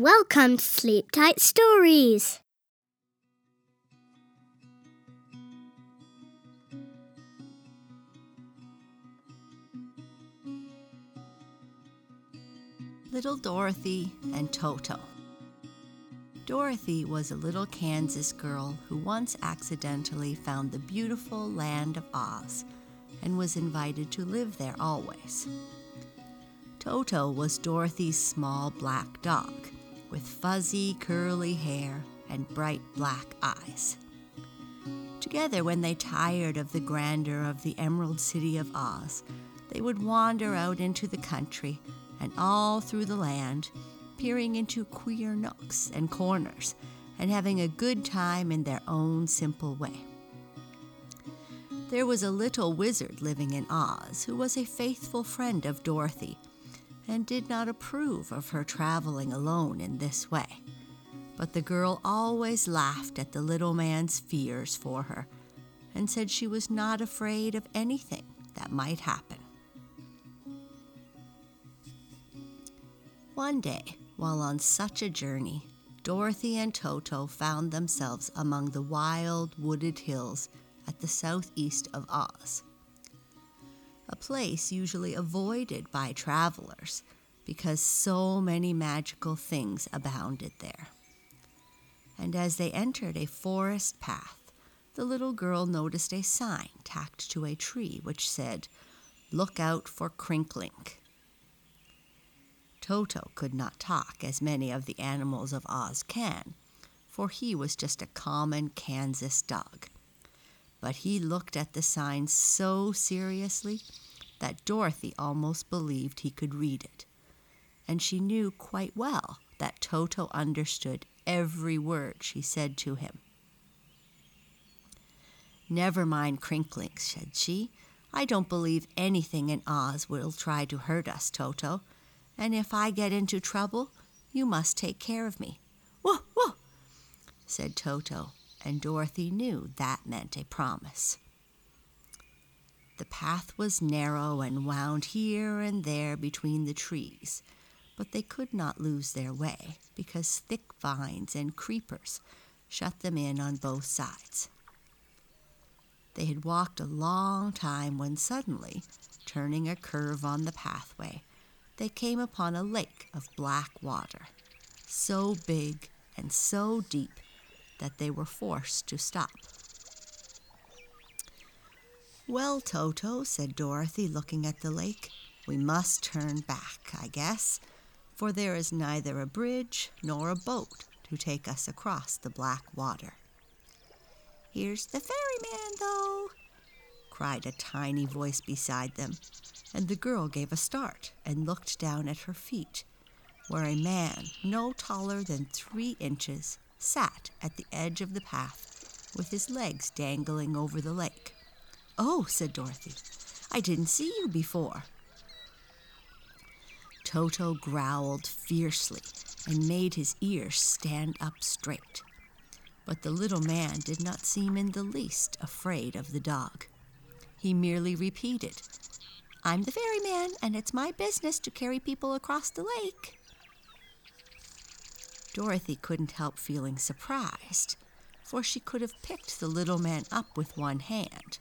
Welcome to Sleep Tight Stories. Little Dorothy and Toto. Dorothy was a little Kansas girl who once accidentally found the beautiful land of Oz and was invited to live there always. Toto was Dorothy's small black dog with fuzzy, curly hair and bright black eyes. Together, when they tired of the grandeur of the Emerald City of Oz, they would wander out into the country and all through the land, peering into queer nooks and corners and having a good time in their own simple way. There was a little wizard living in Oz who was a faithful friend of Dorothy and did not approve of her traveling alone in this way. But the girl always laughed at the little man's fears for her and said she was not afraid of anything that might happen. One day, while on such a journey, Dorothy and Toto found themselves among the wild, wooded hills at the southeast of Oz a place usually avoided by travelers because so many magical things abounded there. And as they entered a forest path, the little girl noticed a sign tacked to a tree which said, Look out for Crinklink. Toto could not talk as many of the animals of Oz can, for he was just a common Kansas dog but he looked at the sign so seriously that Dorothy almost believed he could read it. And she knew quite well that Toto understood every word she said to him. Never mind Crinklink, said she. I don't believe anything in Oz will try to hurt us, Toto. And if I get into trouble, you must take care of me. Whoa, whoa, said Toto, and Dorothy knew that meant a promise. The path was narrow and wound here and there between the trees, but they could not lose their way because thick vines and creepers shut them in on both sides. They had walked a long time when suddenly, turning a curve on the pathway, they came upon a lake of black water, so big and so deep that they were forced to stop. Well, Toto, said Dorothy, looking at the lake, we must turn back, I guess, for there is neither a bridge nor a boat to take us across the black water. Here's the ferryman, though, cried a tiny voice beside them, and the girl gave a start and looked down at her feet, where a man no taller than three inches sat at the edge of the path with his legs dangling over the lake. Oh, said Dorothy, I didn't see you before. Toto growled fiercely and made his ears stand up straight. But the little man did not seem in the least afraid of the dog. He merely repeated, I'm the ferryman, and it's my business to carry people across the lake. Dorothy couldn't help feeling surprised, for she could have picked the little man up with one hand,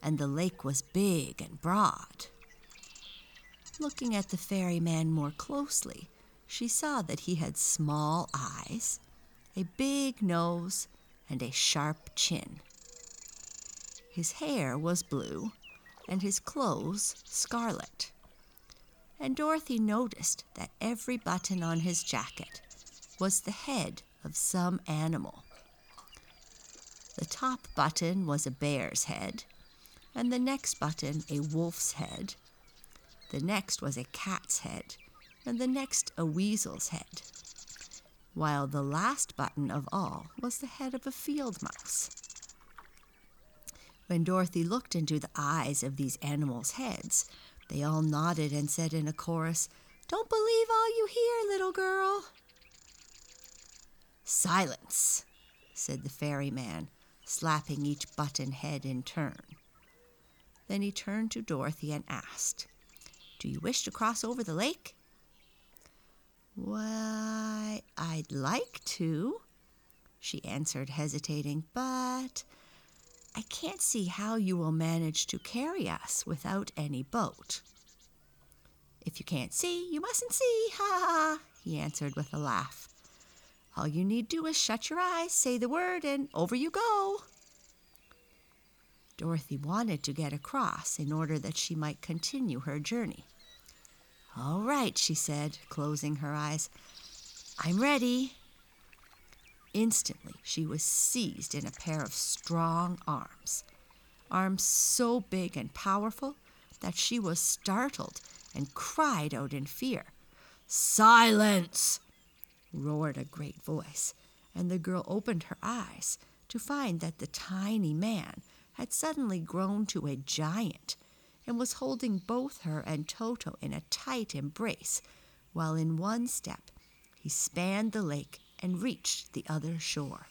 and the lake was big and broad. Looking at the ferryman more closely, she saw that he had small eyes, a big nose, and a sharp chin. His hair was blue, and his clothes scarlet. And Dorothy noticed that every button on his jacket was the head of some animal. The top button was a bear's head, and the next button a wolf's head. The next was a cat's head, and the next a weasel's head, while the last button of all was the head of a field mouse. When Dorothy looked into the eyes of these animals' heads, they all nodded and said in a chorus, Don't believe all you hear, little girl. Silence, said the ferryman, slapping each button head in turn. Then he turned to Dorothy and asked, Do you wish to cross over the lake? Why, I'd like to, she answered, hesitating, but I can't see how you will manage to carry us without any boat. If you can't see, you mustn't see, ha ha he answered with a laugh. All you need do is shut your eyes, say the word, and over you go. Dorothy wanted to get across in order that she might continue her journey. All right, she said, closing her eyes. I'm ready. Instantly, she was seized in a pair of strong arms. Arms so big and powerful that she was startled and cried out in fear. Silence! Roared a great voice, and the girl opened her eyes to find that the tiny man had suddenly grown to a giant and was holding both her and Toto in a tight embrace, while in one step he spanned the lake and reached the other shore.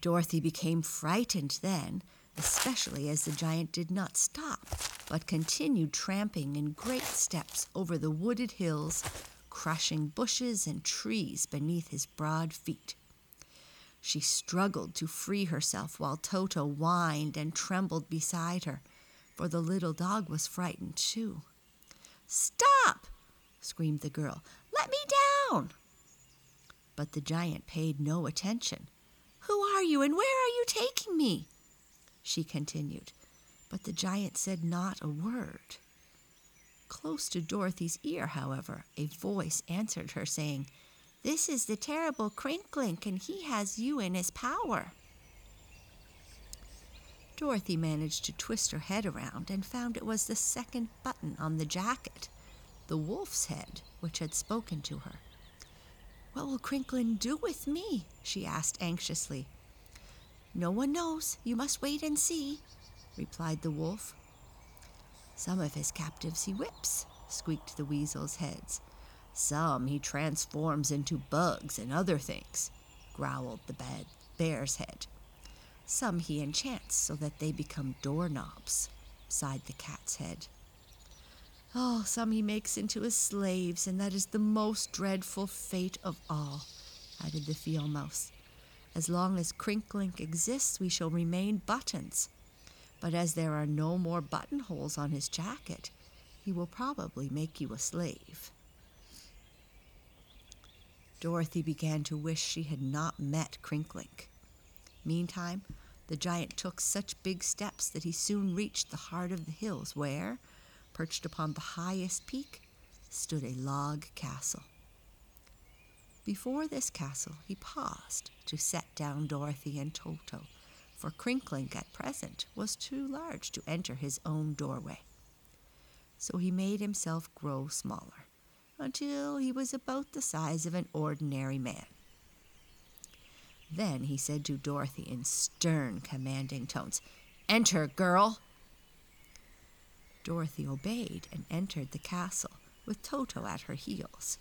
Dorothy became frightened then, especially as the giant did not stop, but continued tramping in great steps over the wooded hills, crushing bushes and trees beneath his broad feet. She struggled to free herself while Toto whined and trembled beside her, for the little dog was frightened too. Stop! screamed the girl. Let me down! But the giant paid no attention. Who are you and where are you taking me? She continued, but the giant said not a word. Close to Dorothy's ear, however, a voice answered her, saying, This is the terrible Crinklink, and he has you in his power. Dorothy managed to twist her head around and found it was the second button on the jacket, the wolf's head, which had spoken to her. What will Crinklink do with me? she asked anxiously. No one knows. You must wait and see, replied the wolf. Some of his captives he whips, squeaked the weasel's heads. Some he transforms into bugs and other things, growled the bad bear's head. Some he enchants so that they become doorknobs, sighed the cat's head. Oh, some he makes into his slaves, and that is the most dreadful fate of all, added the field mouse. As long as Crinklink exists, we shall remain buttons. But as there are no more buttonholes on his jacket, he will probably make you a slave. Dorothy began to wish she had not met Crinklink. Meantime, the giant took such big steps that he soon reached the heart of the hills, where, perched upon the highest peak, stood a log castle. Before this castle, he paused to set down Dorothy and Toto, for Crinklink at present was too large to enter his own doorway. So he made himself grow smaller until he was about the size of an ordinary man. Then he said to Dorothy in stern, commanding tones, Enter, girl! Dorothy obeyed and entered the castle with Toto at her heels.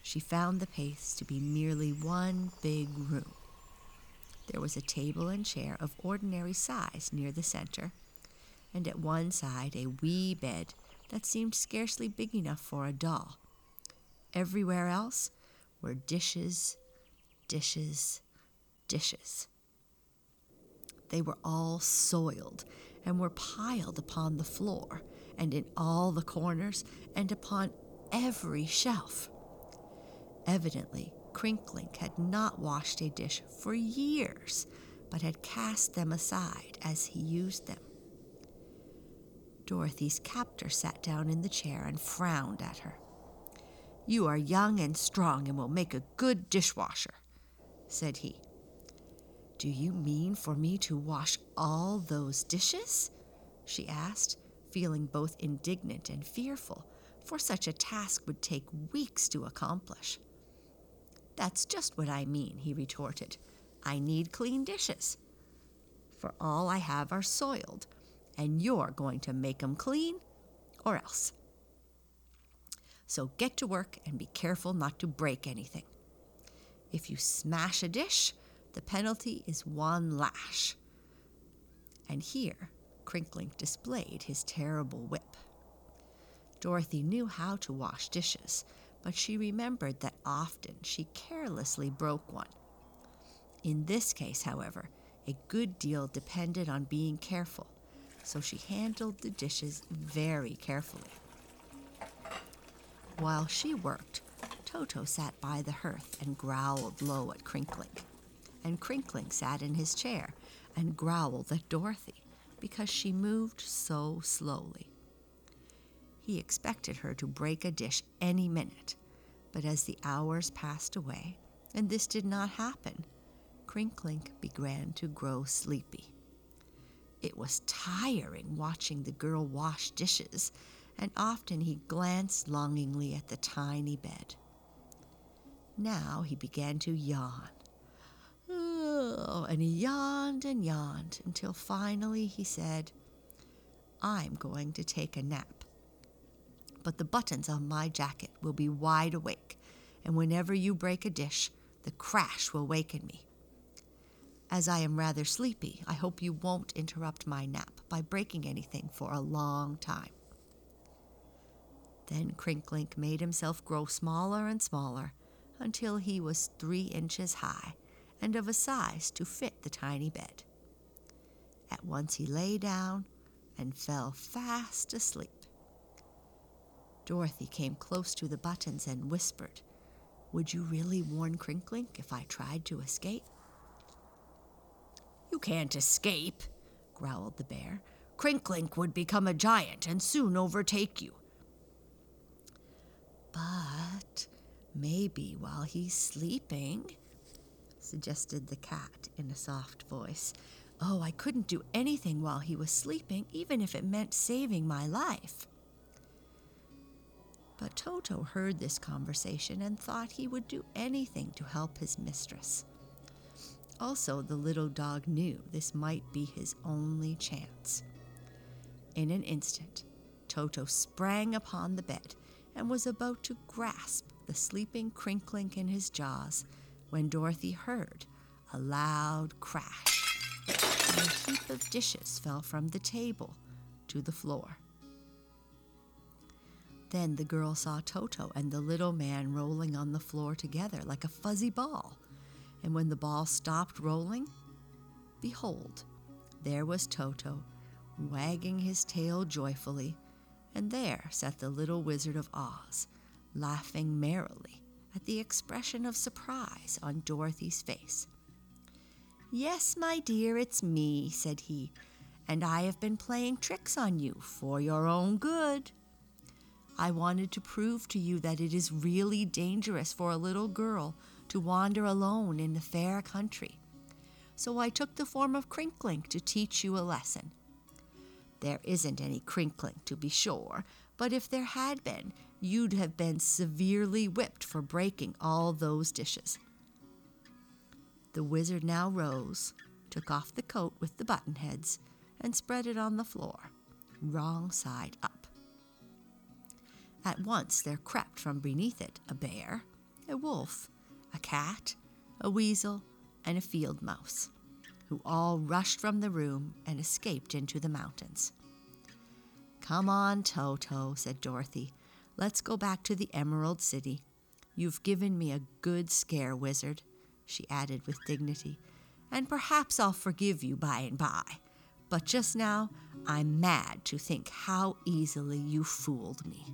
She found the place to be merely one big room. There was a table and chair of ordinary size near the center, and at one side a wee bed that seemed scarcely big enough for a doll. Everywhere else were dishes, dishes, dishes. They were all soiled and were piled upon the floor and in all the corners and upon every shelf. Evidently, Crinklink had not washed a dish for years, but had cast them aside as he used them. Dorothy's captor sat down in the chair and frowned at her. You are young and strong and will make a good dishwasher, said he. Do you mean for me to wash all those dishes? she asked, feeling both indignant and fearful, for such a task would take weeks to accomplish. That's just what I mean, he retorted. I need clean dishes. For all I have are soiled, and you're going to make 'em clean, or else. So get to work and be careful not to break anything. If you smash a dish, the penalty is one lash. And here, Crinklink displayed his terrible whip. Dorothy knew how to wash dishes, but she remembered that often she carelessly broke one. In this case, however, a good deal depended on being careful, so she handled the dishes very carefully. While she worked, Toto sat by the hearth and growled low at Crinklink. And Crinklink sat in his chair and growled at Dorothy because she moved so slowly. He expected her to break a dish any minute, but as the hours passed away and this did not happen, Crinklink began to grow sleepy. It was tiring watching the girl wash dishes, and often he glanced longingly at the tiny bed. Now he began to yawn. Oh, and he yawned and yawned until finally he said, I'm going to take a nap. But the buttons on my jacket will be wide awake, and whenever you break a dish, the crash will waken me. As I am rather sleepy, I hope you won't interrupt my nap by breaking anything for a long time. Then Crinklink made himself grow smaller and smaller until he was three inches high and of a size to fit the tiny bed. At once he lay down and fell fast asleep. Dorothy came close to the buttons and whispered, Would you really warn Crinklink if I tried to escape? You can't escape, growled the bear. Crinklink would become a giant and soon overtake you. But maybe while he's sleeping, suggested the cat in a soft voice. Oh, I couldn't do anything while he was sleeping, even if it meant saving my life. But Toto heard this conversation and thought he would do anything to help his mistress. Also, the little dog knew this might be his only chance. In an instant, Toto sprang upon the bed and was about to grasp the sleeping Crinklink in his jaws when Dorothy heard a loud crash and a heap of dishes fell from the table to the floor. Then the girl saw Toto and the little man rolling on the floor together like a fuzzy ball and when the ball stopped rolling, behold, there was Toto, wagging his tail joyfully, and there sat the little Wizard of Oz, laughing merrily at the expression of surprise on Dorothy's face. Yes, my dear, it's me, said he, and I have been playing tricks on you for your own good. I wanted to prove to you that it is really dangerous for a little girl to wander alone in the fair country. So I took the form of Crinklink to teach you a lesson. There isn't any Crinklink, to be sure, but if there had been, you'd have been severely whipped for breaking all those dishes. The wizard now rose, took off the coat with the button heads, and spread it on the floor, wrong side up. At once there crept from beneath it a bear, a wolf, a cat, a weasel, and a field mouse, who all rushed from the room and escaped into the mountains. Come on, Toto, said Dorothy. Let's go back to the Emerald City. You've given me a good scare, wizard, she added with dignity, and perhaps I'll forgive you by and by. But just now, I'm mad to think how easily you fooled me.